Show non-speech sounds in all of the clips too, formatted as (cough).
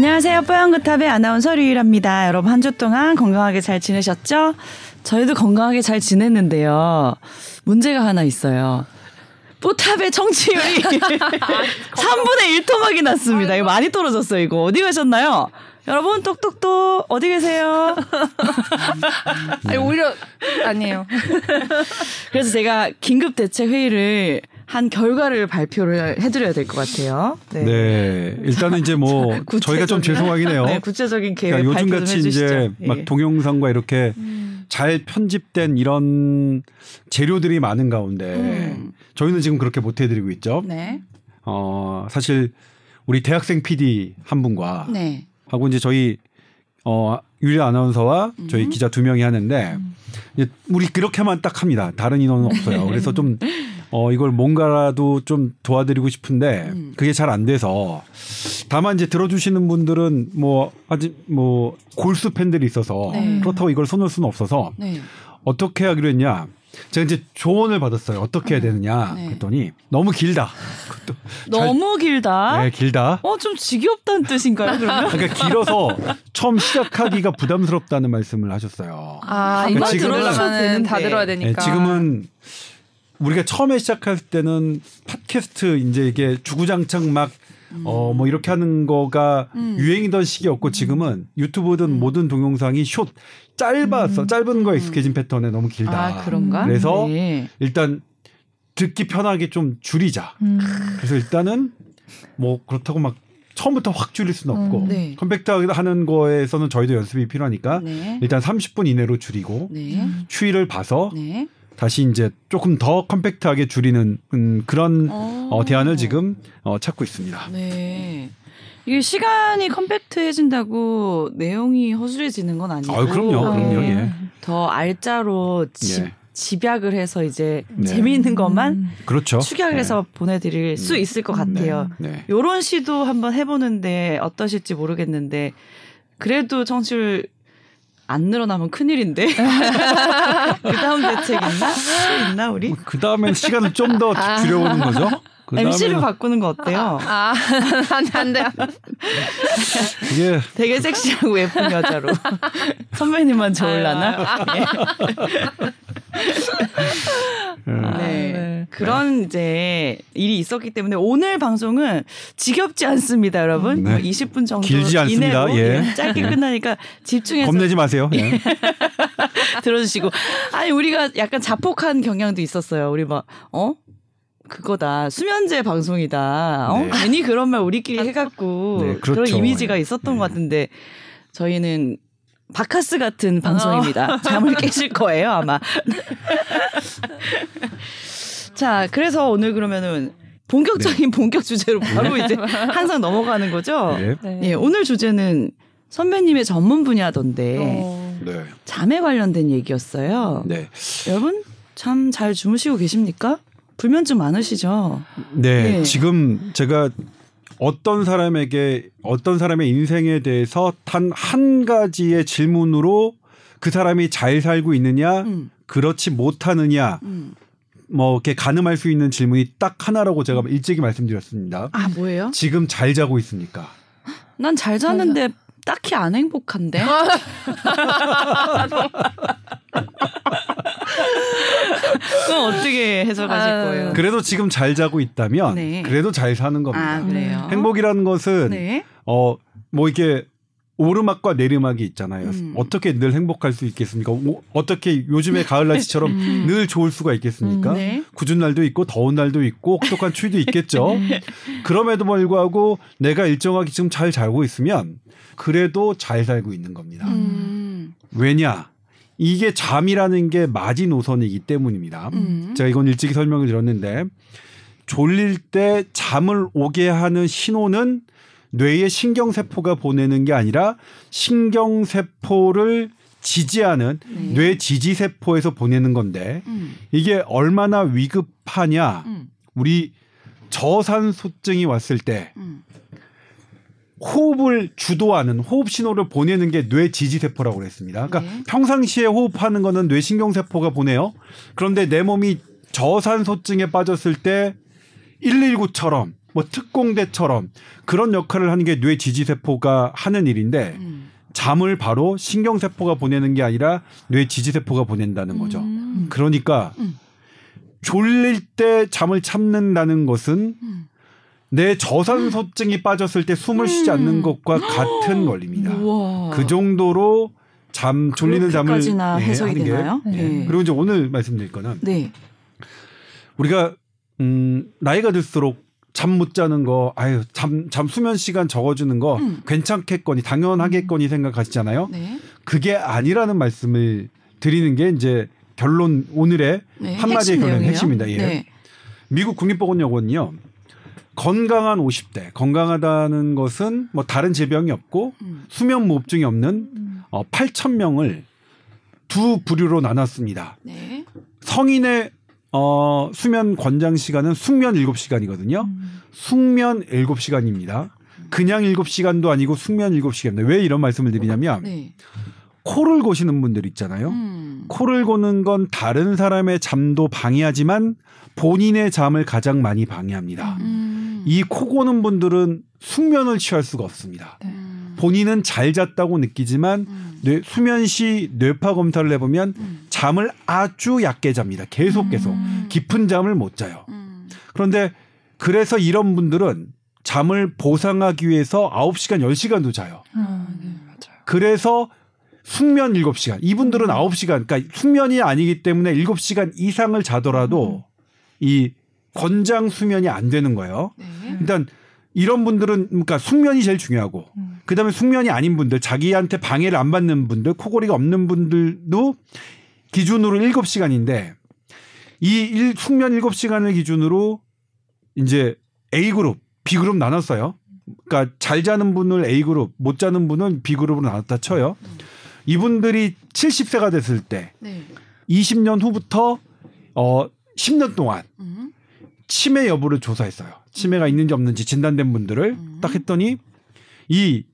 안녕하세요. 뽀얀거탑의 아나운서 류일합니다. 여러분 한 주 동안 건강하게 잘 지내셨죠? 저희도 건강하게 잘 지냈는데요. 문제가 하나 있어요. 뽀탑의 청취율이 (laughs) 3분의 1 토막이 났습니다. 이거 많이 떨어졌어요. 이거 어디 가셨나요? 여러분 똑똑똑 어디 계세요? 아니 오히려 아니에요. 그래서 제가 긴급 대책 회의를 한 결과를 발표를 해드려야 될 것 같아요. 네. 일단은 이제 뭐 저희가 좀 죄송하긴 해요. 네, 구체적인 계획 그러니까 요즘 같이. 이제 예. 막 동영상과 이렇게 잘 편집된 이런 재료들이 많은 가운데 음. 저희는 지금 그렇게 못 해드리고 있죠. 네. 어 사실 우리 대학생 PD 한 분과 네. 하고 이제 저희 어 유리 아나운서와 저희 음. 기자 두 명이 하는데 이제 우리 그렇게만 딱 합니다. 다른 인원은 없어요. 그래서 좀 어, 이걸 뭔가라도 좀 도와드리고 싶은데 음. 그게 잘 안 돼서 다만 이제 들어주시는 분들은 뭐 아직 뭐 골수 팬들이 있어서 네. 그렇다고 이걸 손을 수는 없어서 네. 어떻게 하기로 했냐. 제가 이제 조언을 받았어요. 어떻게 해야 되느냐. 네. 그랬더니 너무 길다. 그것도 너무 길다. 네, 길다. 어, 좀 지겹다는 뜻인가요, 그러면? 그러니까 길어서 처음 시작하기가 부담스럽다는 말씀을 하셨어요. 아 한번 이거 들으려면 다. 들어야 네, 되니까. 지금은 우리가 처음에 시작할 때는 팟캐스트 이제 이게 주구장창 막 어, 뭐 이렇게 하는 거가 음. 유행이던 시기였고 지금은 유튜브든 모든 동영상이 숏 짧아서 짧은 거에 익숙해진 패턴에 너무 길다. 음. 아, 그런가? 그래서 네. 일단 듣기 편하게 좀 줄이자. 음. 그래서 일단은 뭐 그렇다고 막 처음부터 확 줄일 수는 없고 음, 네. 컴팩트하게 하는 거에서는 저희도 연습이 필요하니까 네. 일단 30분 이내로 줄이고 네. 추이를 봐서 네. 다시 이제 조금 더 컴팩트하게 줄이는 음, 그런 어. 어, 대안을 지금 어, 찾고 있습니다. 네. 이게 시간이 컴팩트해진다고 내용이 허술해지는 건 아니고. 아, 그럼요, 그럼요. 네. 예. 더 알짜로 집, 예. 집약을 해서 이제 네. 재미있는 것만 음. 그렇죠. 축약을 해서 보내드릴 수 음. 있을 것 같아요. 네. 요런 시도 한번 해보는데 어떠실지 모르겠는데 그래도 청취율 안 늘어나면 큰일인데 (laughs) 그 다음 대책 있나? 또 있나 우리? 그 다음에 시간을 좀 더 줄여보는 거죠. 그 MC를 바꾸는 거 어때요? 아, (laughs) 안 돼, 안 돼. 이게 되게 섹시하고 예쁜 여자로 (laughs) 선배님만 좋을라나? 음, 네. 네. 그런 이제 일이 있었기 때문에 오늘 방송은 지겹지 않습니다, 여러분. 네. 뭐 20분 정도 길지 않습니다. 예. 짧게 끝나니까 집중해서 겁내지 마세요. 예. (laughs) 들어주시고 아니 우리가 약간 자폭한 경향도 있었어요. 우리 막 어? 그거다 수면제 방송이다. 어? 네. 괜히 그런 말 우리끼리 해갖고 네, 그런 그렇죠. 이미지가 예. 있었던 네. 것 같은데 저희는 바카스 같은 방송입니다. 잠을 깨실 거예요 아마. (laughs) 자 그래서 오늘 그러면은 본격적인 본격 주제로 바로 이제 (laughs) 항상 넘어가는 거죠. 네. 네. 예, 오늘 주제는 선배님의 전문 분야던데 어. 네. 잠에 관련된 얘기였어요. 네. 여러분 잠 잘 주무시고 계십니까? 불면증 많으시죠? 네. 네. 지금 제가 어떤 사람에게 어떤 사람의 인생에 대해서 단 한 가지의 질문으로 그 사람이 잘 살고 있느냐, 음, 그렇지 못하느냐, 음. 뭐 이렇게 가늠할 수 있는 질문이 딱 하나라고 제가 일찍이 말씀드렸습니다. 아 뭐예요? 지금 잘 자고 있습니까? 난 잘 자는데 딱히 안 행복한데. (laughs) (laughs) 그럼 어떻게 해석하실 아, 거예요? 그래도 지금 잘 자고 있다면 네. 그래도 잘 사는 겁니다. 아 그래요. 행복이라는 것은 네. 어뭐 이게 오르막과 내리막이 있잖아요. 음. 어떻게 늘 행복할 수 있겠습니까? 오- 어떻게 요즘의 가을 날씨처럼 음. (laughs) 늘 좋을 수가 있겠습니까? 네. 굳은 날도 있고 더운 날도 있고 혹독한 추위도 있겠죠. (laughs) 그럼에도 불구하고 내가 일정하게 지금 잘 살고 있으면 그래도 잘 살고 있는 겁니다. 음. 왜냐? 이게 잠이라는 게 마지노선이기 때문입니다. 음. 제가 이건 일찍이 설명을 드렸는데 졸릴 때 잠을 오게 하는 신호는 뇌의 신경세포가 보내는 게 아니라 신경세포를 지지하는 네. 뇌 지지세포에서 보내는 건데 음. 이게 얼마나 위급하냐 음. 우리 저산소증이 왔을 때 음. 호흡을 주도하는 호흡 신호를 보내는 게 뇌 지지 세포라고 그랬습니다. 그러니까 네. 평상시에 호흡하는 거는 뇌 신경 세포가 보내요. 그런데 내 몸이 저산소증에 빠졌을 때 119처럼 뭐 특공대처럼 그런 역할을 하는 게 뇌 지지 세포가 하는 일인데 음. 잠을 바로 신경 세포가 보내는 게 아니라 뇌 지지 세포가 보낸다는 거죠. 음. 그러니까 음. 졸릴 때 잠을 참는다는 것은 음. 내 저산소증이 빠졌을 때 숨을 쉬지 않는 것과 같은 원리입니다. 우와. 그 정도로 잠 졸리는 잠을 예, 해석이 하는 게 되나요? 예. 네. 그리고 이제 오늘 말씀드릴 거는 네. 우리가 음 나이가 들수록 잠 못 자는 거 아유 잠 잠 수면 시간 적어주는 거 음. 괜찮겠거니 당연하겠거니 생각하시잖아요. 네. 그게 아니라는 말씀을 드리는 게 이제 결론 오늘의 네. 한마디의 핵심 결론? 핵심입니다. 예. 네. 미국 국립보건연구원은요. 건강한 50대 건강하다는 것은 뭐 다른 질병이 없고 음. 수면 무호흡증이 없는 어, 8천 명을 두 부류로 나눴습니다. 네. 성인의 어, 수면 권장 시간은 숙면 7시간이거든요. 숙면 7시간입니다. 그냥 7시간도 아니고 숙면 7시간입니다. 왜 이런 말씀을 드리냐면 네. 코를 고시는 분들 있잖아요. 음. 코를 고는 건 다른 사람의 잠도 방해하지만 본인의 잠을 가장 많이 방해합니다. 음. 이 코 고는 분들은 숙면을 취할 수가 없습니다. 음. 본인은 잘 잤다고 느끼지만 음. 뇌, 수면 시 뇌파 검사를 해보면 음. 잠을 아주 얕게 잡니다. 계속 계속 음. 깊은 잠을 못 자요. 음. 그런데 그래서 이런 분들은 잠을 보상하기 위해서 9시간, 10시간도 자요. 아, 네, 맞아요. 그래서 숙면 7시간. 이분들은 9시간, 그러니까 숙면이 아니기 때문에 7시간 이상을 자더라도 이 권장 수면이 안 되는 거예요. 네. 일단 이런 분들은 그러니까 숙면이 제일 중요하고 음. 그다음에 숙면이 아닌 분들 자기한테 방해를 안 받는 분들 코골이가 없는 분들도 기준으로 7시간인데 이 일, 숙면 7시간을 기준으로 이제 A그룹, B그룹 나눴어요. 그러니까 잘 자는 분을 A그룹, 못 자는 분은 B그룹으로 나눴다 쳐요. 이분들이 70세가 됐을 때 네. 20년 후부터 어 10년 동안 음. 치매 여부를 조사했어요. 치매가 있는지 없는지 진단된 분들을 음. 딱 했더니 이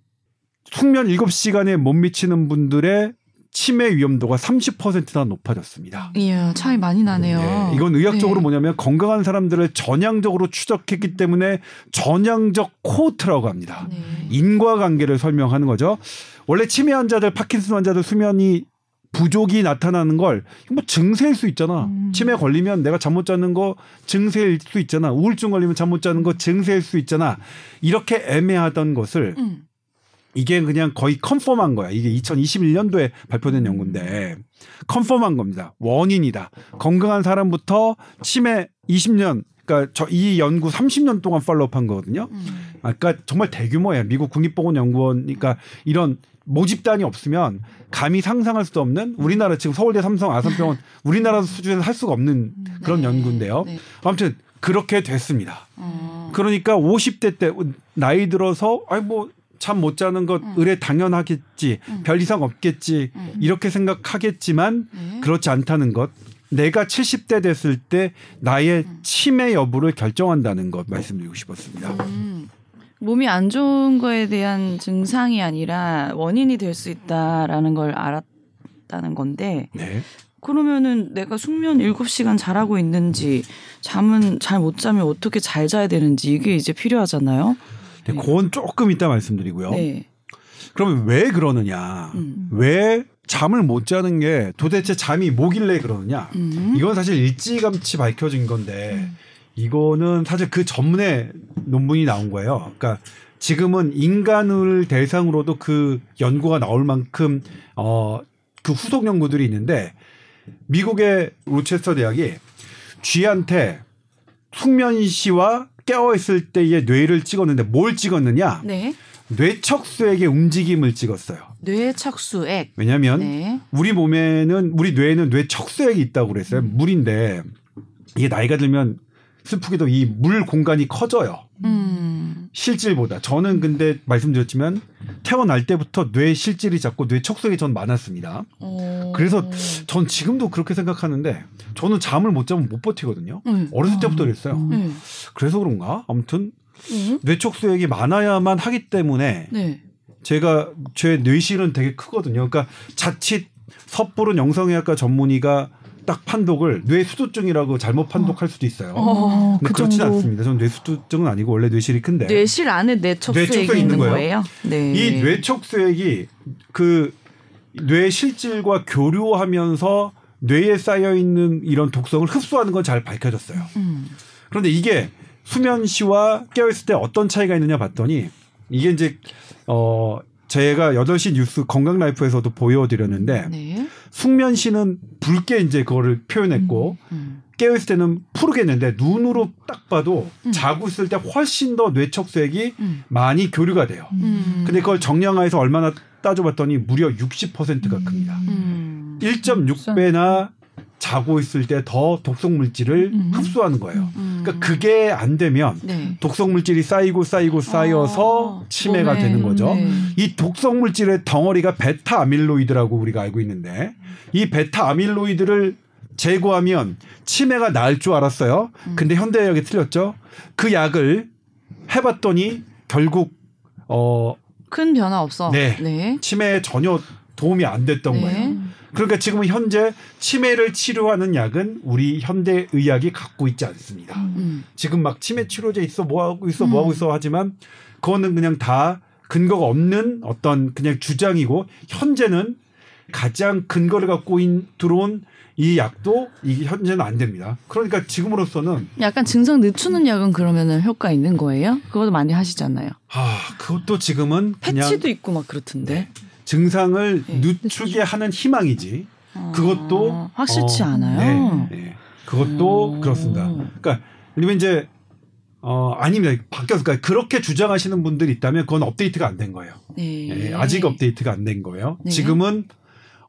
숙면 7시간에 못 미치는 분들의 치매 위험도가 30%나 높아졌습니다. 이야 차이 많이 나네요. 네, 이건 의학적으로 네. 뭐냐면 건강한 사람들을 전향적으로 추적했기 때문에 전향적 코호트라고 합니다. 네. 인과관계를 설명하는 거죠. 원래 치매 환자들, 파킨슨 환자들 수면이 부족이 나타나는 걸 뭐 증세일 수 있잖아. 음. 치매 걸리면 내가 잠 못 자는 거 증세일 수 있잖아. 우울증 걸리면 잠 못 자는 거 증세일 수 있잖아. 이렇게 애매하던 것을 음. 이게 그냥 거의 컨펌한 거야. 이게 2021년도에 발표된 연구인데 컨펌한 겁니다. 원인이다. 건강한 사람부터 치매 20년 그러니까 저 이 연구 30년 동안 팔로우한 거거든요. 음. 아까 그러니까 정말 대규모예요. 미국 국립보건연구원 그러니까 이런 모집단이 없으면 감히 상상할 수도 없는 우리나라 지금 서울대 삼성 아산병원 (laughs) 우리나라 수준에서 할 수가 없는 그런 네. 연구인데요. 네. 아무튼 그렇게 됐습니다. 어. 그러니까 50대 때 나이 들어서 아이 뭐 잠 못 자는 것 음. 의뢰 당연하겠지 음. 별 이상 없겠지 음. 이렇게 생각하겠지만 네. 그렇지 않다는 것 내가 70대 됐을 때 나의 음. 치매 여부를 결정한다는 것 말씀드리고 싶었습니다. 음. 몸이 안 좋은 거에 대한 증상이 아니라 원인이 될 수 있다라는 걸 알았다는 건데 네. 그러면은 내가 숙면 7시간 잘하고 있는지 잠은 잘 못 자면 어떻게 잘 자야 되는지 이게 이제 필요하잖아요. 네, 그건 조금 이따 말씀드리고요. 네. 그러면 왜 그러느냐? 음. 왜 잠을 못 자는 게 도대체 잠이 뭐길래 그러느냐? 음. 이건 사실 일찌감치 밝혀진 건데 이거는 사실 그 전문의 논문이 나온 거예요. 그러니까 지금은 인간을 대상으로도 그 연구가 나올 만큼 어 그 후속 연구들이 있는데 미국의 로체스터 대학이 쥐한테 숙면 시와 깨어 있을 때의 뇌를 찍었는데 뭘 찍었느냐? 네. 뇌척수액의 움직임을 찍었어요. 뇌척수액. 왜냐하면 네. 우리 몸에는 우리 뇌에는 뇌척수액이 있다고 그랬어요. 물인데 이게 나이가 들면 슬프게도 이 물 공간이 커져요. 음. 실질보다. 저는 근데 말씀드렸지만 태어날 때부터 뇌 실질이 작고 뇌 척수액이 전 많았습니다. 어. 그래서 전 지금도 그렇게 생각하는데 저는 잠을 못 자면 못 버티거든요. 음. 어렸을 때부터 그랬어요. 네. 그래서 그런가? 아무튼 음. 뇌 척수액이 많아야만 하기 때문에 네. 제가 제 뇌실은 되게 크거든요. 그러니까 자칫 섣부른 영성의학과 전문의가 딱 판독을 뇌수두증이라고 잘못 판독할 수도 있어요. 어, 근데 그 그렇진 정도. 않습니다. 저는 뇌수두증은 아니고 원래 뇌실이 큰데 뇌실 안에 뇌척수액이 네. 뇌척수액이 있는 있는 거예요. 네. 이 뇌척수액이 그 뇌 실질과 교류하면서 뇌에 쌓여 있는 이런 독성을 흡수하는 건 잘 밝혀졌어요. 음. 그런데 이게 수면 시와 깨어 있을 때 어떤 차이가 있느냐 봤더니 이게 이제 어 제가 8시 뉴스 건강 라이프에서도 보여 드렸는데 네. 숙면 시는 붉게 이제 그거를 표현했고 음. 깨어 있을 때는 푸르겠는데 눈으로 딱 봐도 음. 자고 있을 때 훨씬 더 뇌척수액이 음. 많이 교류가 돼요. 음. 근데 그걸 정량화해서 얼마나 따져봤더니 무려 60%가 큽니다. 음. 1.6배나 자고 있을 때 더 독성 물질을 음. 흡수하는 거예요. 음. 그러니까 그게 안 되면 네. 독성 물질이 쌓이고 쌓이고 쌓여서 어, 치매가 몸에, 되는 거죠. 네. 이 독성 물질의 덩어리가 베타 아밀로이드라고 우리가 알고 있는데 이 베타 아밀로이드를 제거하면 치매가 나을 줄 알았어요. 음. 근데 현대의학이 틀렸죠. 그 약을 해봤더니 결국 어 큰 변화 없어. 네. 네. 치매에 전혀 도움이 안 됐던 네. 거예요. 그러니까 지금 현재 치매를 치료하는 약은 우리 현대 의학이 갖고 있지 않습니다. 음. 지금 막 치매 치료제 있어 뭐 하고 있어 뭐 음. 하고 있어 하지만 그거는 그냥 다 근거가 없는 어떤 그냥 주장이고 현재는 가장 근거를 갖고 인, 들어온 이 약도 이게 현재는 안 됩니다. 그러니까 지금으로서는 약간 증상 늦추는 약은 그러면은 효과 있는 거예요? 그것도 많이 하시잖아요. 아 그것도 지금은 패치도 있고 막 그렇던데. 증상을 네. 늦추게 하는 희망이지. 그것도 어, 확실치 어, 않아요. 네, 네. 그것도 음. 그렇습니다. 그러니까 왜냐면 이제 어 아닙니다. 바뀌었을까 그렇게 주장하시는 분들이 있다면 그건 업데이트가 안 된 거예요. 네. 예, 아직 업데이트가 안 된 거예요. 네. 지금은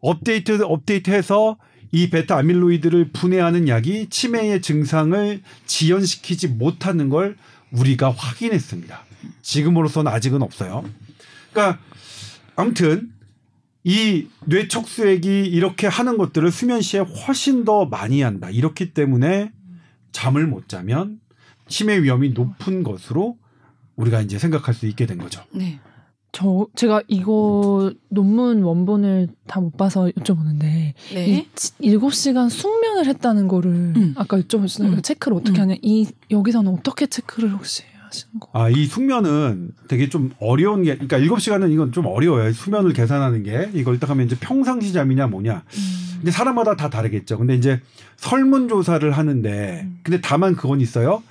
업데이트 업데이트해서 이 베타 아밀로이드를 분해하는 약이 치매의 증상을 지연시키지 못하는 걸 우리가 확인했습니다. 지금으로서는 아직은 없어요. 그러니까 아무튼 이 뇌척수액이 이렇게 하는 것들을 수면 시에 훨씬 더 많이 한다. 이렇기 때문에 잠을 못 자면 치매 위험이 높은 것으로 우리가 이제 생각할 수 있게 된 거죠. 네. 저 제가 이거 논문 원본을 다 못 봐서 여쭤보는데 네. 이 치- 일곱 시간 숙면을 했다는 거를 음. 아까 여쭤보셨어요. 음. 체크를 어떻게 음. 하냐. 이 여기서는 어떻게 체크를 혹시 하시는 거? 아, 이 숙면은 되게 좀 어려운 게, 그러니까 7시간은 이건 좀 어려워요. 수면을 계산하는 게. 이걸 딱 하면 이제 평상시 잠이냐 뭐냐. 음. 근데 사람마다 다 다르겠죠. 근데 이제 설문조사를 하는데, 음. 근데 다만 그건 있어요.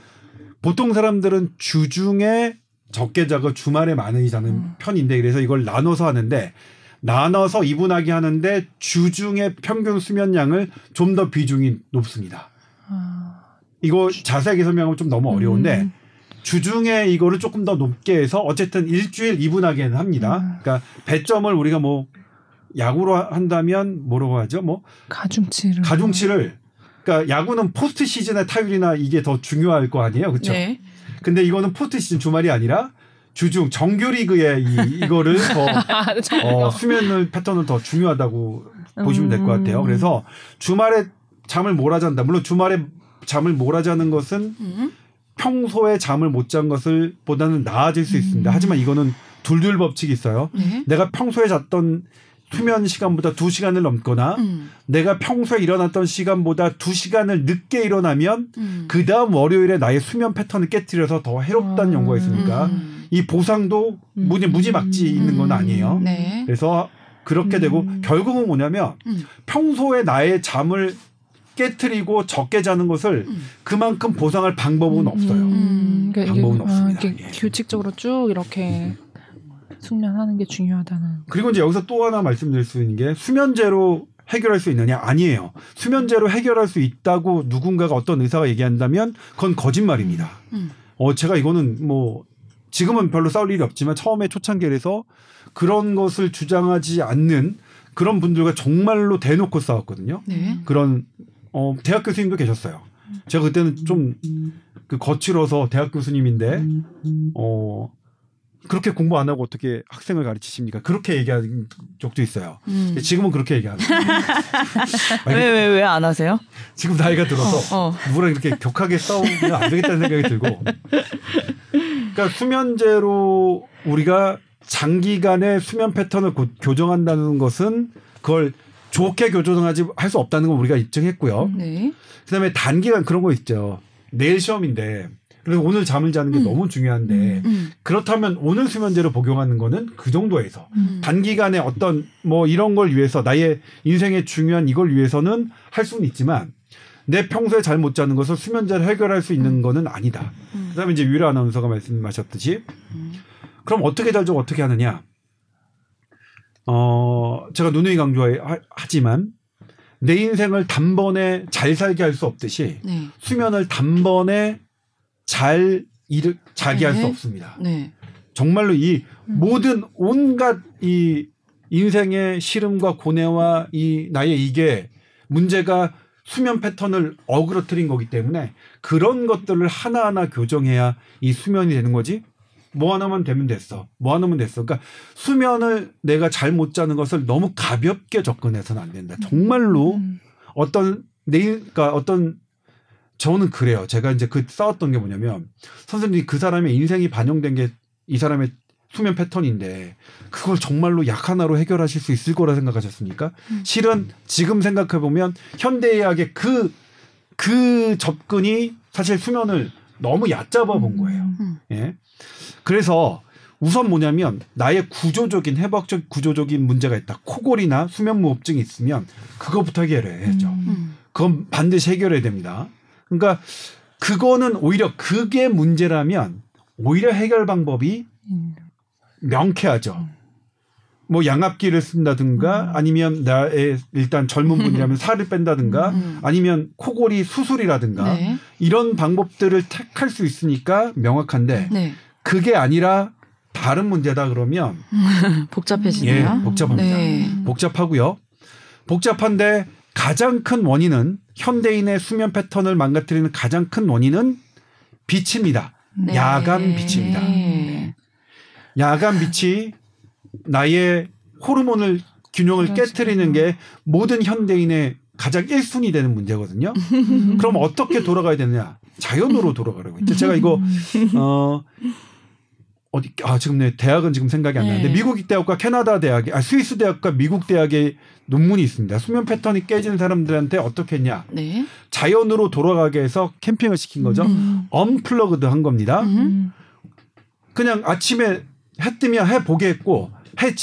보통 사람들은 주중에 적게 자고 주말에 많이 자는 음. 편인데, 그래서 이걸 나눠서 하는데, 나눠서 이분하게 하는데 주중의 평균 수면량을 좀 더 비중이 높습니다. 아. 이거 자세하게 설명하면 좀 너무 어려운데, 음. 주중에 이거를 조금 더 높게 해서 어쨌든 일주일 이분하게는 합니다. 음. 그러니까 배점을 우리가 뭐 야구로 한다면 뭐라고 하죠? 뭐 가중치를 가중치를 그러니까 야구는 포스트 시즌의 타율이나 이게 더 중요할 거 아니에요, 그렇죠? 네. 근데 이거는 포스트 시즌 주말이 아니라 주중 정규 리그의 이, 이거를 더 (laughs) 아, 저- 어, 수면을 패턴을 더 중요하다고 보시면 될 것 같아요. 음. 그래서 주말에 잠을 몰아잔다. 물론 주말에 잠을 몰아자는 것은 음. 평소에 잠을 못 잔 것을 보다는 나아질 수 있습니다. 음. 하지만 이거는 둘둘 법칙이 있어요. 네. 내가 평소에 잤던 수면 시간보다 두 시간을 넘거나 음. 내가 평소에 일어났던 시간보다 두 시간을 늦게 일어나면 음. 그 다음 월요일에 나의 수면 패턴을 깨뜨려서 더 해롭다는 음. 연구가 있으니까 음. 이 보상도 음. 무지 무지막지 있는 건 아니에요. 네. 그래서 그렇게 되고 음. 결국은 뭐냐면 음. 평소에 나의 잠을 깨뜨리고 적게 자는 것을 음. 그만큼 보상할 방법은 없어요. 음, 그러니까 이게, 방법은 아, 없습니다. 이렇게 예. 규칙적으로 쭉 이렇게 숙면하는 게 중요하다는. 그리고 이제 여기서 또 하나 말씀드릴 수 있는 게 수면제로 해결할 수 있느냐 아니에요. 수면제로 해결할 수 있다고 누군가가 어떤 의사가 얘기한다면 그건 거짓말입니다. 음. 어 제가 이거는 뭐 지금은 별로 싸울 일이 없지만 처음에 초창기에서 그런 것을 주장하지 않는 그런 분들과 정말로 대놓고 싸웠거든요. 네. 그런 어 대학 교수님도 계셨어요. 제가 그때는 좀 그 거칠어서 대학 교수님인데 어 그렇게 공부 안 하고 어떻게 학생을 가르치십니까? 그렇게 얘기한 적도 있어요. 음. 지금은 그렇게 얘기하는. (laughs) 왜왜 왜 안 하세요? 지금 나이가 들어서 어. 누구랑 이렇게 격하게 싸우면 안 되겠다는 생각이 들고. 그러니까 수면제로 우리가 장기간의 수면 패턴을 고- 교정한다는 것은 그걸 좋게 교조정하지 할 수 없다는 건 우리가 입증했고요. 네. 그다음에 단기간 그런 거 있죠. 내일 시험인데 그래서 오늘 잠을 자는 게 음. 너무 중요한데 음. 그렇다면 오늘 수면제를 복용하는 거는 그 정도에서 음. 단기간에 어떤 뭐 이런 걸 위해서 나의 인생의 중요한 이걸 위해서는 할 수는 있지만 내 평소에 잘 못 자는 것을 수면제를 해결할 수 있는 거는 아니다. 음. 그다음에 이제 유라 아나운서가 말씀하셨듯이 그럼 어떻게 자죠? 어떻게 하느냐? 어 제가 누누이 강조하지만 내 인생을 단번에 잘 살게 할 수 없듯이 네. 수면을 단번에 잘 일을 자게 할수 네. 없습니다. 네. 정말로 이 모든 온갖 이 인생의 시름과 고뇌와 이 나의 이게 문제가 수면 패턴을 어그러뜨린 거기 때문에 그런 것들을 하나하나 교정해야 이 수면이 되는 거지. 뭐 하나만 되면 됐어. 뭐 하나만 됐어. 그러니까 수면을 내가 잘 못 자는 것을 너무 가볍게 접근해서는 안 된다. 정말로 음. 어떤 내일 그러니까 어떤 저는 그래요. 제가 이제 그 싸웠던 게 뭐냐면 선생님이 그 사람의 인생이 반영된 게 이 사람의 수면 패턴인데 그걸 정말로 약 하나로 해결하실 수 있을 거라 생각하셨습니까? 실은 지금 생각해 보면 현대의학의 그그 접근이 사실 수면을 너무 얕잡아 본 거예요. 음. 예. 그래서 우선 뭐냐면 나의 구조적인 해박적 구조적인 문제가 있다. 코골이나 수면 무호흡증이 있으면 그거부터 해결해야죠. 음. 그건 반드시 해결해야 됩니다. 그러니까 그거는 오히려 그게 문제라면 오히려 해결 방법이 음. 명쾌하죠. 뭐 양압기를 쓴다든가 아니면 나의 일단 젊은 분이라면 (laughs) 살을 뺀다든가 음. 아니면 코골이 수술이라든가 네. 이런 방법들을 택할 수 있으니까 명확한데 네. 그게 아니라 다른 문제다 그러면 (laughs) 복잡해지네요. 예, 복잡합니다. 네. 복잡하고요. 복잡한데 가장 큰 원인은 현대인의 수면 패턴을 망가뜨리는 가장 큰 원인은 빛입니다. 네. 야간 빛입니다. 네. 야간 빛이 나의 호르몬을 균형을 그렇죠. 깨뜨리는 게 모든 현대인의 가장 1순위 되는 문제거든요. (laughs) 그럼 어떻게 돌아가야 되느냐? 자연으로 돌아가라고 했죠. 제가 이거 어 (laughs) 어디 아 지금 내 대학은 지금 생각이 안 나는데 네. 미국 대학과 캐나다 대학이 아 스위스 대학과 미국 대학의 논문이 있습니다. 수면 패턴이 깨진 사람들한테 어떻게 했냐? 네. 자연으로 돌아가게 해서 캠핑을 시킨 거죠. 음. 언플러그드 한 겁니다. 음. 그냥 아침에 해 뜨면 해 보게 했고 해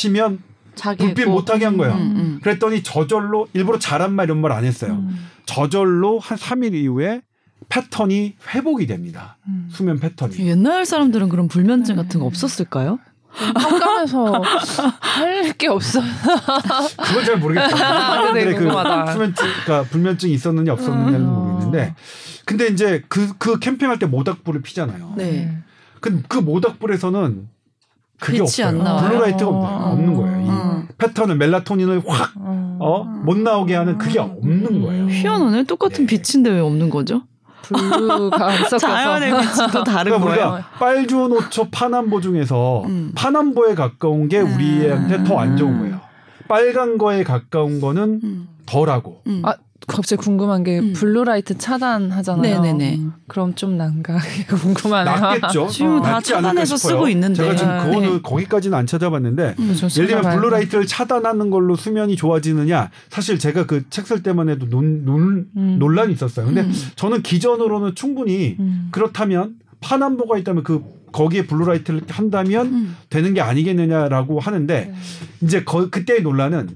자기 불빛 했고. 못 하게 한 거예요. 음, 음. 그랬더니 저절로 일부러 잘한 말 이런 말 안 했어요. 음. 저절로 한 3일 이후에 패턴이 회복이 됩니다. 음. 수면 패턴이. 옛날 사람들은 그런 불면증 같은 거 없었을까요? 깜깜해서 할 게 없어. (laughs) 그건 잘 모르겠어요. 되게 사람들의 그 궁금하다. 수면증, 그러니까 불면증이 있었느냐 없었느냐는 음. 모르겠는데, 근데 이제 그, 그 캠핑할 때 모닥불을 피잖아요. 네. 그, 그 모닥불에서는 그게 없어요. Blue light가 없- 어. 없는 거예요. 이 음. 패턴을 멜라토닌을 확, 어. 어, 못 나오게 하는 그게 없는 거예요. 희한하네. 똑같은 네. 빛인데 왜 없는 거죠? Blue가 (laughs) 안 섞여서. 자연의 빛이 또 다른 그러니까 거예요. 우리가 빨주노초 파남보 중에서 음. 파남보에 가까운 게 우리한테 더안 좋은 거예요. 빨간 거에 가까운 거는 음. 덜하고. 음. 아, 갑자기 궁금한 게 음. blue light 차단하잖아요. 네네네. 그럼 좀 난가 (laughs) 궁금하네요. 낫겠죠. 지금 다 낫지 않을까 차단해서. 쓰고 있는데. 제가 지금 아, 그거는 네. 거기까지는 안 찾아봤는데 음. 좀 예를 들면 blue light를 차단하는 걸로 수면이 좋아지느냐 사실 제가 그 책 쓸 때만 해도 논, 논, 음. 논란이 있었어요. 근데 음. 저는 기존으로는 충분히 음. 그렇다면 파남보가 있다면 그 거기에 blue light를 한다면 음. 되는 게 아니겠느냐라고 하는데 이제 거, 그때의 논란은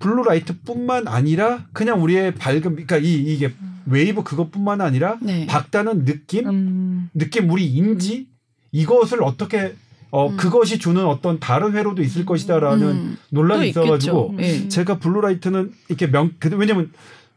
blue light뿐만 아니라 그냥 우리의 밝음 그러니까 이 이게 웨이브 그것뿐만 아니라 네. 밝다는 느낌 음. 느낌 우리 인지 이것을 어떻게 어 음. 그것이 주는 어떤 다른 회로도 있을 것이다라는 음. 논란이 또 있어가지고 있겠죠. 예. 제가 blue light는 이렇게 명 그- 왜냐면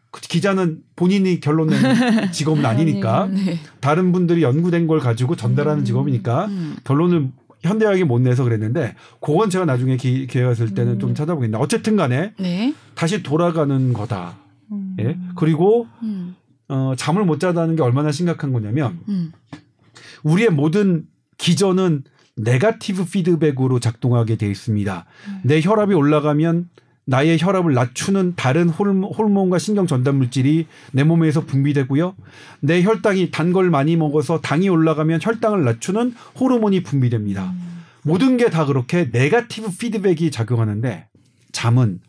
그 기자는 본인이 결론 내는 직업은 (laughs) 아니니까 네. 다른 분들이 연구된 걸 가지고 전달하는 음. 직업이니까 음. 결론을 현대학이 못 내서 그랬는데 그건 제가 나중에 기, 기회가 있을 때는 음. 좀 찾아보겠는데 어쨌든 간에 네. 다시 돌아가는 거다. 음. 예. 그리고 음. 어, 잠을 못 자다는 게 얼마나 심각한 거냐면 음. 우리의 모든 기전은 네가티브 피드백으로 작동하게 돼 있습니다. 내 혈압이 올라가면 나의 혈압을 낮추는 다른 호르몬, 호르몬과 신경 전달 물질이 내 몸에서 분비되고요. 내 혈당이 단 걸 많이 먹어서 당이 올라가면 혈당을 낮추는 호르몬이 분비됩니다. 모든 게 다 그렇게 negative feedback이 작용하는데 잠은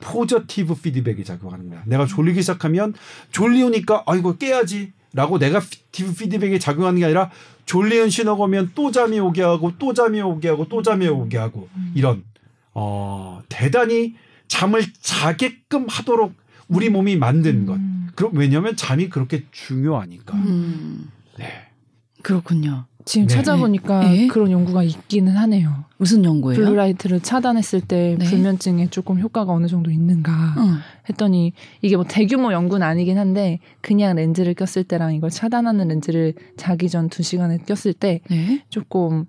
positive feedback이 작용하는 거야. 내가 졸리기 시작하면 졸리우니까 아이고 깨야지 라고 negative feedback이 작용하는 게 아니라 졸리운 신호가 오면 또 잠이 오게 하고 또 잠이 오게 하고 또 잠이 오게 하고 이런 어 대단히 잠을 자게끔 하도록 우리 몸이 만든 것. 그럼 왜냐하면 잠이 그렇게 중요하니까. 음, 네. 그렇군요. 지금 네. 찾아보니까 네. 그런 연구가 있기는 하네요. 무슨 연구예요? blue light를 차단했을 때 네. 불면증에 조금 효과가 어느 정도 있는가 응. 했더니 이게 뭐 대규모 연구는 아니긴 한데 그냥 렌즈를 꼈을 때랑 이걸 차단하는 렌즈를 자기 전 두 시간에 꼈을 때 네. 조금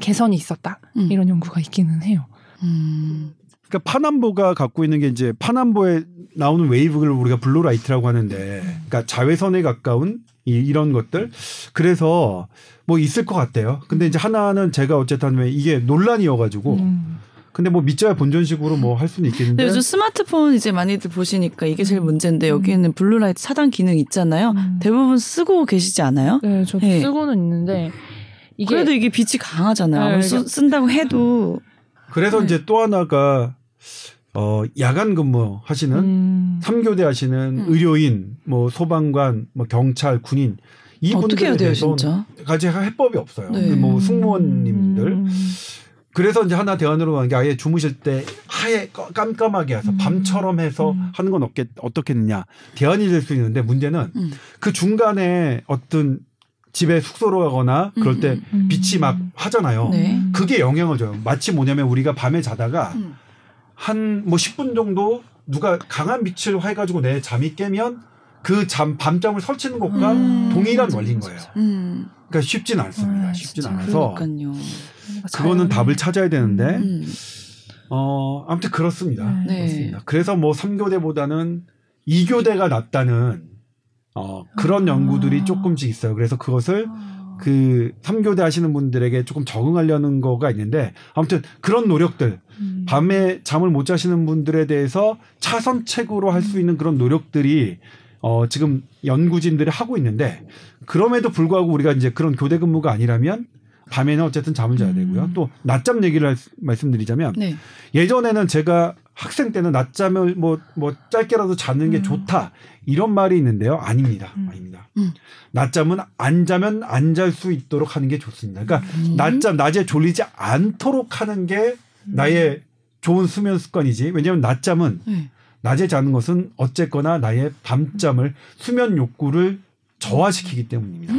개선이 있었다 음. 이런 연구가 있기는 해요. 음. 그러니까 파남보가 갖고 있는 게 이제 파남보에 나오는 wave를 우리가 blue light라고 하는데, 그러니까 자외선에 가까운 이, 이런 것들. 그래서 뭐 있을 것 같아요. 근데 이제 하나는 제가 어쨌든 왜 이게 논란이어가지고, 음. 근데 뭐 밑져야 본전식으로 뭐 할 수는 있겠는데. 요즘 스마트폰 이제 많이들 보시니까 이게 제일 문제인데 여기에는 blue light 차단 기능 있잖아요. 음. 대부분 쓰고 계시지 않아요? 네, 저도 네. 쓰고는 있는데 이게 그래도 이게 빛이 강하잖아요. 네, 쓴다고 해도 그래서 네. 이제 또 하나가 어 야간 근무 하시는 음. 삼교대 하시는 음. 의료인, 뭐 소방관, 뭐 경찰, 군인 이분들에 대해서? 가지 해법이 없어요. 네. 뭐 승무원님들 음. 그래서 이제 하나 대안으로 간게 아예 주무실 때 하얘 꺼- 깜깜하게 해서 음. 밤처럼 해서 음. 하는 건 없겠 어떻겠느냐 대안이 될 수 있는데 문제는 음. 그 중간에 어떤 집에 숙소로 가거나 그럴 때 음. 빛이 막 하잖아요. 네. 그게 영향을 줘요. 마치 뭐냐면 우리가 밤에 자다가 음. 한 뭐 10분 정도 누가 강한 빛을 해가지고 내 잠이 깨면 그 잠 밤잠을 설치는 것과 음. 동일한 원리인 거예요. 음. 그러니까 쉽진 않습니다. 아, 쉽진 않아서 그러니까요. 그거는 답을 찾아야 되는데 음. 어 아무튼 그렇습니다. 네. 그렇습니다. 그래서 뭐 3교대보다는 2교대가 낫다는 어 그런 아. 연구들이 조금씩 있어요. 그래서 그것을 그 3교대 하시는 분들에게 조금 적응하려는 거가 있는데 아무튼 그런 노력들 음. 밤에 잠을 못 자시는 분들에 대해서 차선책으로 할 수 있는 그런 노력들이 어 지금 연구진들이 하고 있는데 그럼에도 불구하고 우리가 이제 그런 교대 근무가 아니라면 밤에는 어쨌든 잠을 자야 되고요. 음. 또 낮잠 얘기를 할 수- 말씀드리자면 네. 예전에는 제가 학생 때는 낮잠을 뭐, 뭐 짧게라도 자는 게 음. 좋다. 이런 말이 있는데요. 아닙니다. 음. 아닙니다. 음. 낮잠은 안 자면 안 잘 수 있도록 하는 게 좋습니다. 그러니까 음. 낮잠, 낮에 졸리지 않도록 하는 게 나의 좋은 수면 습관이지. 왜냐하면 낮잠은 네. 낮에 자는 것은 어쨌거나 나의 밤잠을 수면 욕구를 저하시키기 때문입니다.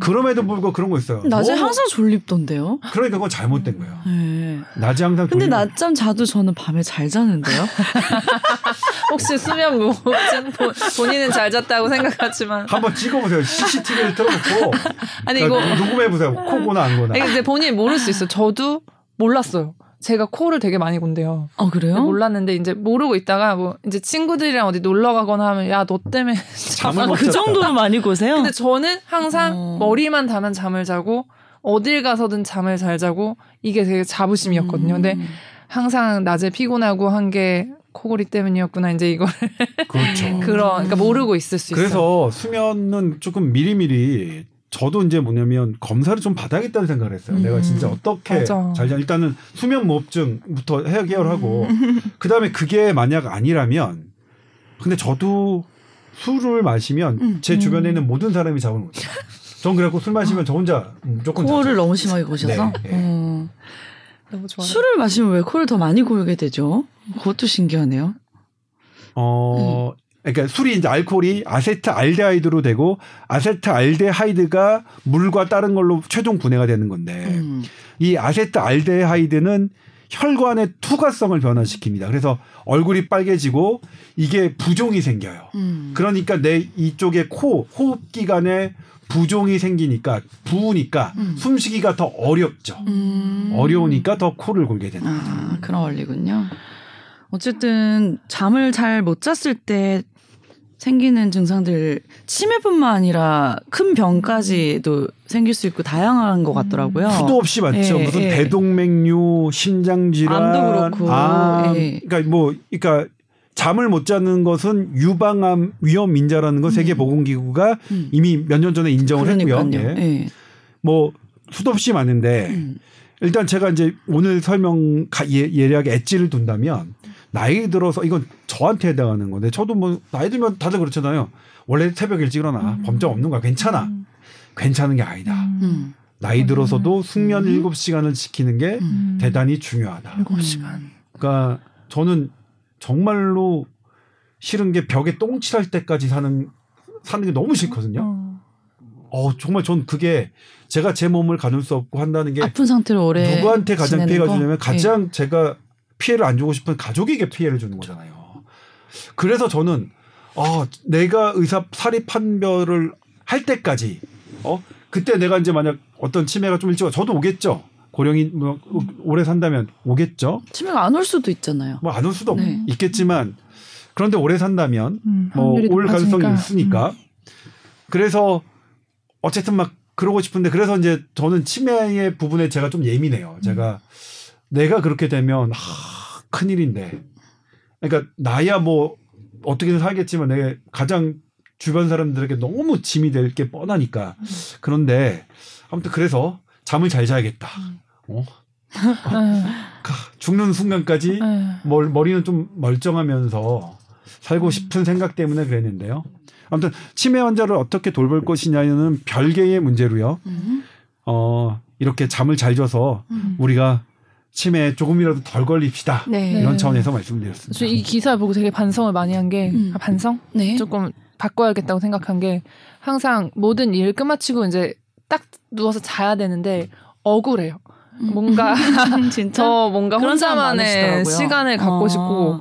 그럼에도 불구하고 그런 거 있어요. 낮에 너무- 항상 졸립던데요. 그러니까 그건 잘못된 거예요. 네. 낮에 항상 근데 낮잠 자도 저는 밤에 잘 자는데요. (laughs) 혹시 수면 무호흡증 본- 본인은 잘 잤다고 생각하지만 한번 찍어보세요. CCTV를 틀어놓고 (laughs) 아니 그러니까 이거 녹음해보세요. 코고나 안 고나. 아니, 근데 본인이 모를 수 있어. 저도 몰랐어요. 제가 코를 되게 많이 곤대요. 어 그래요? 몰랐는데 이제 모르고 있다가 뭐 이제 친구들이랑 어디 놀러 가거나 하면 야 너 때문에 (laughs) 잠을 아, 못 그. 정도로 많이 고세요? 근데 저는 항상 어. 머리만 자면 잠을 자고 어딜 가서든 잠을 잘 자고 이게 되게 자부심이었거든요. 근데 음. 항상 낮에 피곤하고 한 게 코골이 때문이었구나. 이제 이걸 그렇죠. (laughs) 그런 그러니까 모르고 있을 수 있어요. 그래서 수면은 조금 미리미리 저도 이제 뭐냐면 검사를 좀 받아야겠다는 생각을 했어요. 음. 내가 진짜 어떻게 맞아. 잘 자. 일단은 수면 무호흡증부터 해결하고 음. (laughs) 그 다음에 그게 만약 아니라면 근데 저도 술을 마시면 음. 제 주변에 있는 모든 사람이 못 자요. 전 그래갖고 술 마시면 저 혼자 무조건 코를. 너무 심하게 고셔서 네, 네. 어. 너무 좋아요. 술을 마시면 왜 코를 더 많이 고르게 되죠? 그것도 신기하네요. 어, 음. 그러니까 술이 이제 알코올이 아세트 알데하이드로 되고 아세트 알데하이드가 물과 다른 걸로 최종 분해가 되는 건데 음. 이 아세트 알데하이드는 혈관의 투과성을 변화시킵니다. 그래서 얼굴이 빨개지고 이게 부종이 생겨요. 음. 그러니까 내 이쪽에 코 호흡 기관에 부종이 생기니까 부으니까 음. 숨쉬기가 더 어렵죠. 음. 어려우니까 더 코를 골게 되는 거죠. 아, 그런 원리군요. 어쨌든 잠을 잘 못 잤을 때 생기는 증상들 치매뿐만 아니라 큰 병까지도 생길 수 있고 다양한 것 같더라고요. 수도 없이 많죠. 예, 무슨 예. 대동맥류, 심장 질환, 암도 그렇고, 암, 예. 그러니까 뭐, 그러니까 잠을 못 자는 것은 유방암 위험 인자라는 거 세계 보건 기구가 음. 이미 몇 년 전에 인정을 했고요. 그러니까요. 예. 예. 뭐 수도 없이 많은데 음. 일단 제가 이제 오늘 설명 가- 예, 예리하게 엣지를 둔다면 나이 들어서 이건 저한테 해당하는 건데 저도 뭐 나이 들면 다들 그렇잖아요. 원래 새벽 일찍 일어나 범죄 없는 거야 괜찮아. 괜찮은 게 아니다. 음. 나이 들어서도 숙면 7시간을 지키는 게 음. 대단히 중요하다. 일곱 시간. 그러니까 저는 정말로 싫은 게 벽에 똥칠할 때까지 사는 사는 게 너무 싫거든요. 어. 어 정말 전 그게 제가 제 몸을 가눌 수 없고 한다는 게 아픈 상태로 오래 누구한테 가장 피해가 거? 주냐면 예. 가장 제가 피해를 안 주고 싶은 가족에게 피해를 주는 거잖아요. 그래서 저는 아 내가 의사 사리 판별을 할 때까지 어 그때 내가 이제 만약 어떤 치매가 좀 일찍 와 저도 오겠죠. 고령이 뭐 오래 산다면 오겠죠. 치매가 안 올 수도 있잖아요. 뭐 안 올 수도 네. 있겠지만 그런데 오래 산다면 음, 뭐 확률이 올 가능성이. 있으니까 그래서 어쨌든 막 그러고 싶은데 그래서 이제 저는 치매의 부분에 제가 좀 예민해요. 제가 내가 그렇게 되면 하, 큰일인데 그러니까 나야 뭐 어떻게든 살겠지만 내가 가장 주변 사람들에게 너무 짐이 될 게 뻔하니까 그런데 아무튼 그래서 잠을 잘 자야겠다. 어? 음. 가- 죽는 순간까지 음. 멀, 머리는 좀 멀쩡하면서 살고 싶은 생각 때문에 그랬는데요. 아무튼 치매 환자를 어떻게 돌볼 것이냐는 별개의 문제로요. 음. 어, 이렇게 잠을 잘 줘서 음. 우리가 치매에 조금이라도 덜 걸립시다. 네. 이런 네. 차원에서 말씀드렸습니다. 저이 기사 보고 되게 반성을 많이 한게 음. 아, 반성? 네. 조금 바꿔야겠다고 생각한 게 항상 모든 일 끝마치고 이제 딱 누워서 자야 되는데 억울해요. 뭔가 (laughs) 진짜 저 뭔가 그런 사람 혼자만의. 시간을 갖고 어. 싶고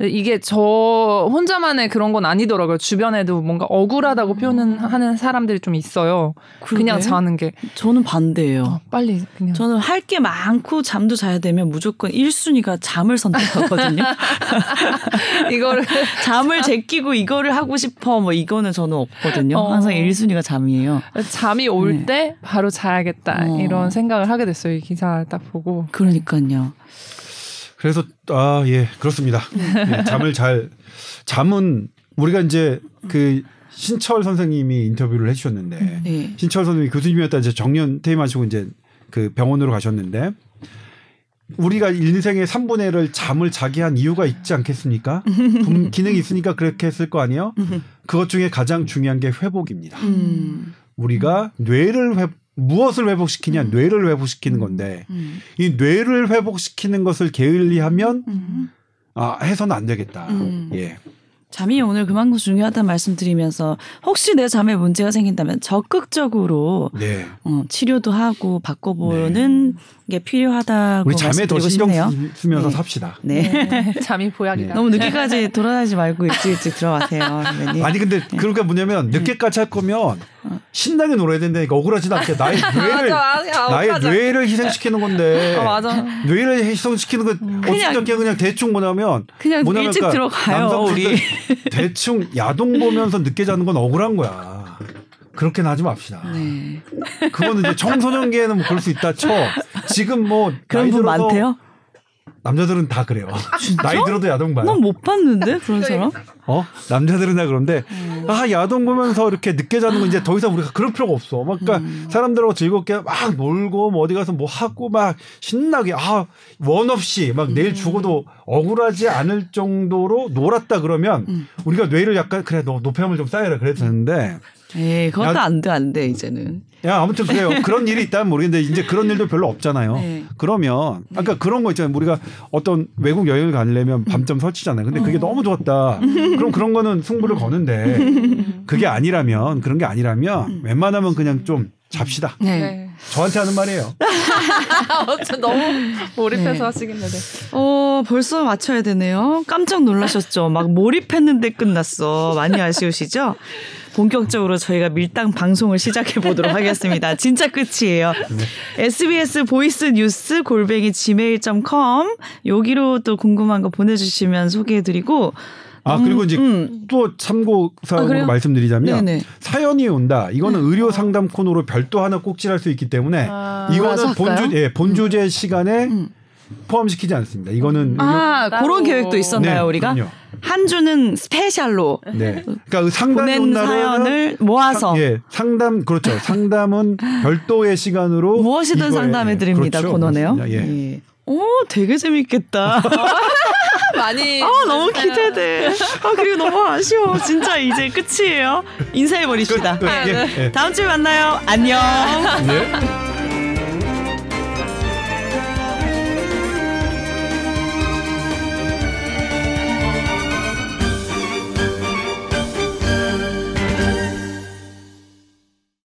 이게 저 혼자만의 그런 건 아니더라고요. 주변에도 뭔가 억울하다고 표현하는 사람들이 좀 있어요. 그러게. 그냥 자는 게 저는 반대예요. 어, 빨리 그냥 저는 할 게 많고 잠도 자야 되면 무조건 1순위가 잠을 선택하거든요. (laughs) (laughs) 이거를 잠을 제끼고 이거를 하고 싶어 뭐 이거는 저는 없거든요. 어. 항상 1순위가 잠이에요. 잠이 올 네. 때 바로 자야겠다 어. 이런 생각을 하게 됐어요. 이 기사 딱 보고. 그러니까요. 그래서 아 예 그렇습니다. 예, 잠을 잘 잠은 우리가 이제 그 신철 선생님이 인터뷰를 해주셨는데 네. 신철 선생님이 교수님이었다 이제 정년 퇴임하시고 이제 그 병원으로 가셨는데 우리가 인생의 3분의 1을 잠을 자기 한 이유가 있지 않겠습니까? 분- (laughs) 기능이 있으니까 그렇게 했을 거 아니에요? 그것 중에 가장 중요한 게 회복입니다. 음. 우리가 뇌를 회 무엇을 회복시키냐? 뇌를 회복시키는 건데 음. 이 뇌를 회복시키는 것을 게을리하면 음. 아 해서는 안 되겠다. 음. 예. 잠이 오늘 그만큼 중요하다는 말씀드리면서 혹시 내 잠에 문제가 생긴다면 적극적으로 네. 어, 치료도 하고 바꿔보는 게 필요하다고 우리 잠에 더 신경 싶네요. 쓰- 쓰면서 네. 삽시다. 네. (laughs) 잠이 보약이다. 너무 늦게까지 돌아다니지 말고 일찍 일찍 들어가세요. (laughs) 선배님. 아니 근데 그러니까 뭐냐면 늦게까지 할 거면 신나게 놀아야 된다니까 억울하지도 않게 나의 (laughs) 뇌를 맞아, 나의 맞아. 뇌를 희생시키는 건데 아, 맞아. 뇌를 희생시키는 거 어쨌든 그냥, 그냥 대충 뭐냐면 그냥 뭐냐면 일찍 그러니까 들어가요, 우리. 대충 야동 보면서 늦게 자는 건 억울한 거야. 그렇게는 하지 맙시다. 네. 그거는 이제 청소년기에는 뭐 그럴 수 있다 쳐. 지금 뭐 그런 분 많대요? 남자들은 다 그래요. 나이 들어도 야동 봐요. 난 못 봤는데 그런 사람? 어? 남자들은 다 그런데 음. 아 야동 보면서 이렇게 늦게 자는 건 이제 더 이상 우리가 그럴 필요가 없어. 막 그러니까 음. 사람들하고 즐겁게 막 놀고 뭐 어디 가서 뭐 하고 막 신나게 아 원 없이 막 음. 내일 죽어도 억울하지 않을 정도로 놀았다 그러면 음. 우리가 뇌를 약간 그래 너 노폐물 좀 쌓여라 그래도 되는데 에이, 그것도 야- 안 돼, 안 돼, 이제는. 야 아무튼 그래요. 그런 일이 있다면 모르겠는데 이제 그런 일도 별로 없잖아요. 네. 그러면 아까 그런 거 있잖아요. 우리가 어떤 외국 여행을 가려면 밤점 설치잖아요. 근데 어. 그게 너무 좋았다. 그럼 그런 거는 승부를 거는데 그게 아니라면 그런 게 아니라면 웬만하면 그냥 좀 잡시다. 네. 네. 저한테 하는 말이에요. (laughs) 너무 몰입해서 네. 하시겠네. 네. 어, 벌써 맞춰야 되네요. 깜짝 놀라셨죠? 막 몰입했는데 끝났어. 많이 아쉬우시죠? 본격적으로 저희가 밀당 방송을 시작해 보도록 하겠습니다. 진짜 끝이에요. SBS voice news 골뱅이 gmail.com 여기로 또 궁금한 거 보내주시면 소개해드리고 아 음, 그리고 이제 음. 또 참고 아, 사항으로 그래요? 말씀드리자면 네네. 사연이 온다. 이거는 의료 상담 코너로 별도 하나 꼭지할 수 있기 때문에 아, 이거는 본주? 예, 본주제 시간에 음. 포함시키지 않습니다. 이거는 아. 그런 계획도 있었나요 네, 우리가 그럼요. 한 주는 스페셜로 네. 그러니까 그 상담 보낸 사연을 모아서 상, 예, 상담 그렇죠. 상담은 별도의 시간으로 무엇이든 상담해 드립니다 그렇죠. 코너네요. 그렇습니다. 예. 오 되게 재밌겠다. (laughs) 많이 아 너무 기대돼. 아 그리고 너무 아쉬워. 진짜 이제 끝이에요. 인사해 버립시다. 끝, 끝. 예, 예. 다음 주에 만나요. 안녕. 예.